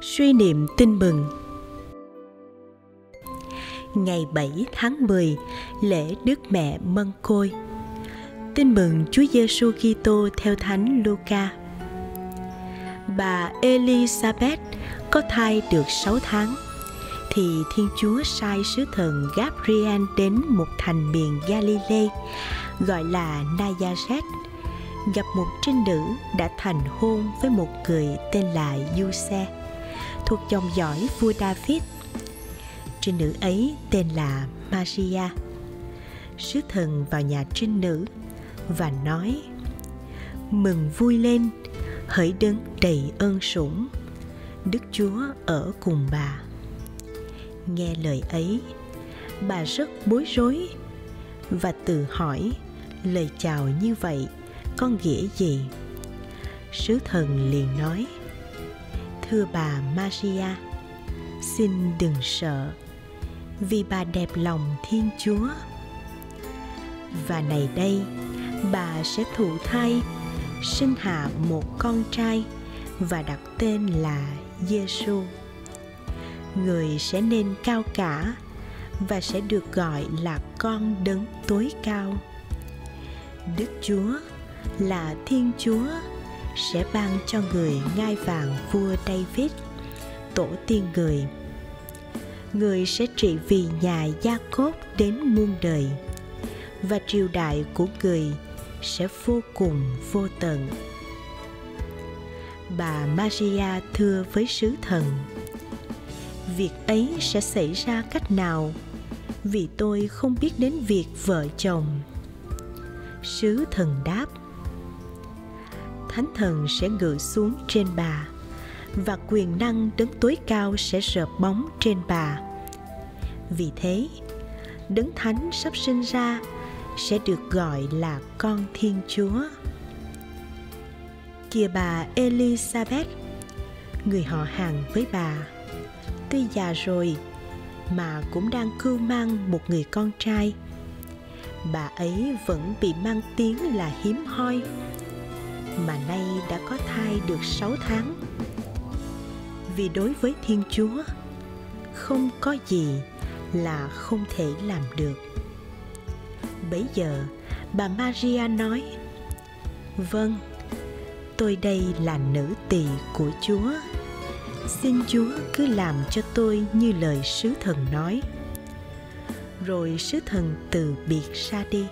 Suy niệm tin mừng. Ngày 7 tháng 10, lễ Đức Mẹ Mân Côi. Tin mừng Chúa Giêsu Kitô theo Thánh Luca. Bà Elizabeth có thai được 6 tháng thì Thiên Chúa sai sứ thần Gabriel đến một thành miền Galilee gọi là Nazareth gặp một trinh nữ đã thành hôn với một người tên là Giuse thuộc dòng dõi vua David. Trinh nữ ấy tên là Maria. Sứ thần vào nhà trinh nữ và nói: Mừng vui lên, hỡi đấng đầy ơn sủng, Đức Chúa ở cùng bà. Nghe lời ấy, bà rất bối rối và tự hỏi lời chào như vậy có nghĩa gì sứ thần liền nói thưa bà maria xin đừng sợ, vì bà đẹp lòng thiên chúa và này đây, bà sẽ thụ thai, sinh hạ một con trai và đặt tên là Giêsu. Người sẽ nên cao cả và sẽ được gọi là con đấng tối cao. Đức Chúa là Thiên Chúa sẽ ban cho người ngai vàng vua David, tổ tiên người. Người sẽ trị vì nhà Gia cốt đến muôn đời và triều đại của người sẽ vô cùng vô tận. Bà Maria thưa với sứ thần Việc ấy sẽ xảy ra cách nào Vì tôi không biết đến việc vợ chồng Sứ thần đáp thánh thần sẽ ngự xuống trên bà, và quyền năng đấng tối cao sẽ rợp bóng trên bà. Vì thế, đấng thánh sắp sinh ra sẽ được gọi là con thiên chúa. Kìa bà elizabeth, người họ hàng với bà, tuy già rồi mà cũng đang cưu mang một người con trai. Bà ấy vẫn bị mang tiếng là hiếm hoi mà nay đã có thai được 6 tháng. Vì đối với Thiên Chúa, không có gì là không thể làm được. Bấy giờ, bà Maria nói: "Vâng, tôi đây là nữ tỳ của Chúa. Xin Chúa cứ làm cho tôi như lời sứ thần nói." Rồi sứ thần từ biệt ra đi.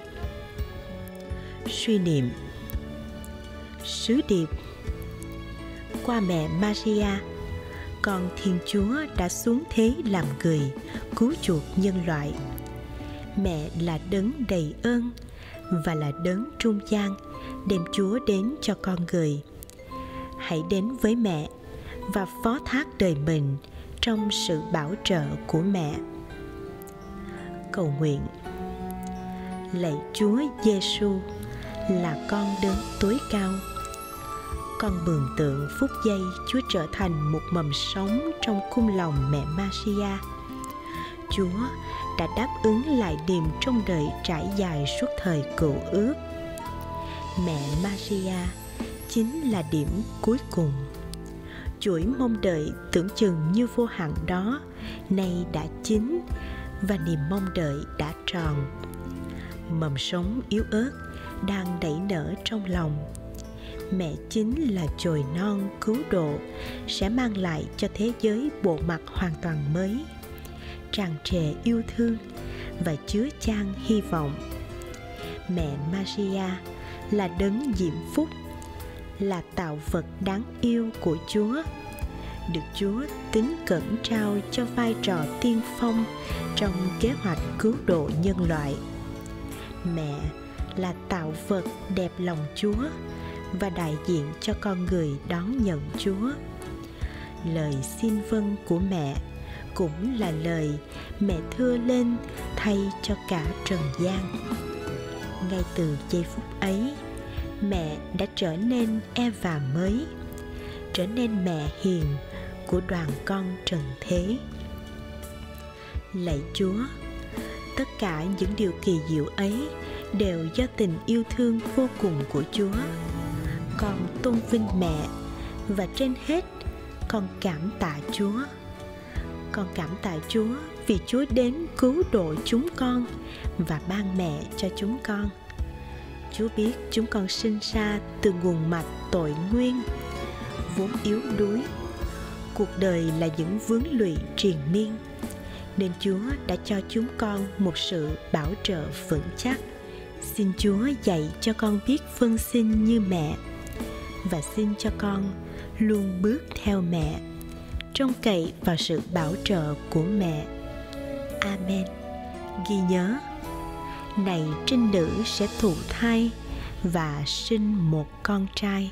Suy niệm sứ điệp. Qua mẹ Maria, con Thiên Chúa đã xuống thế làm người, cứu chuộc nhân loại. Mẹ là đấng đầy ơn và là đấng trung gian, đem Chúa đến cho con người. Hãy đến với mẹ và phó thác đời mình trong sự bảo trợ của mẹ. Cầu nguyện. Lạy Chúa Giêsu là con đấng tối cao con mường tượng phút giây, Chúa trở thành một mầm sống trong cung lòng mẹ Maria. Chúa đã đáp ứng lại niềm trong đời trải dài suốt thời cựu ước. Mẹ Maria chính là điểm cuối cùng. Chuỗi mong đợi tưởng chừng như vô hạn đó, nay đã chín và niềm mong đợi đã tròn. Mầm sống yếu ớt đang đẩy nở trong lòng mẹ chính là chồi non cứu độ, sẽ mang lại cho thế giới bộ mặt hoàn toàn mới. Tràn trề yêu thương và chứa chan hy vọng. Mẹ maria là đấng diễm phúc, là tạo vật đáng yêu của chúa. Được chúa tính cẩn trao cho vai trò tiên phong trong kế hoạch cứu độ nhân loại. Mẹ là tạo vật đẹp lòng chúa và đại diện cho con người đón nhận Chúa. Lời xin vâng của mẹ cũng là lời mẹ thưa lên thay cho cả trần gian. Ngay từ giây phút ấy, mẹ đã trở nên e và mới, trở nên mẹ hiền của đoàn con trần thế. Lạy Chúa, tất cả những điều kỳ diệu ấy đều do tình yêu thương vô cùng của Chúa con tôn vinh mẹ và trên hết, con cảm tạ chúa. Con cảm tạ chúa vì chúa đến cứu độ chúng con và ban mẹ cho chúng con. Chúa biết chúng con sinh ra từ nguồn mạch tội nguyên, vốn yếu đuối. Cuộc đời là những vướng lụy triền miên, nên chúa đã cho chúng con một sự bảo trợ vững chắc. Xin chúa dạy cho con biết vâng phân sinh như mẹ và xin cho con luôn bước theo mẹ, trông cậy vào sự bảo trợ của mẹ. Amen. Ghi nhớ, này trinh nữ sẽ thụ thai và sinh một con trai.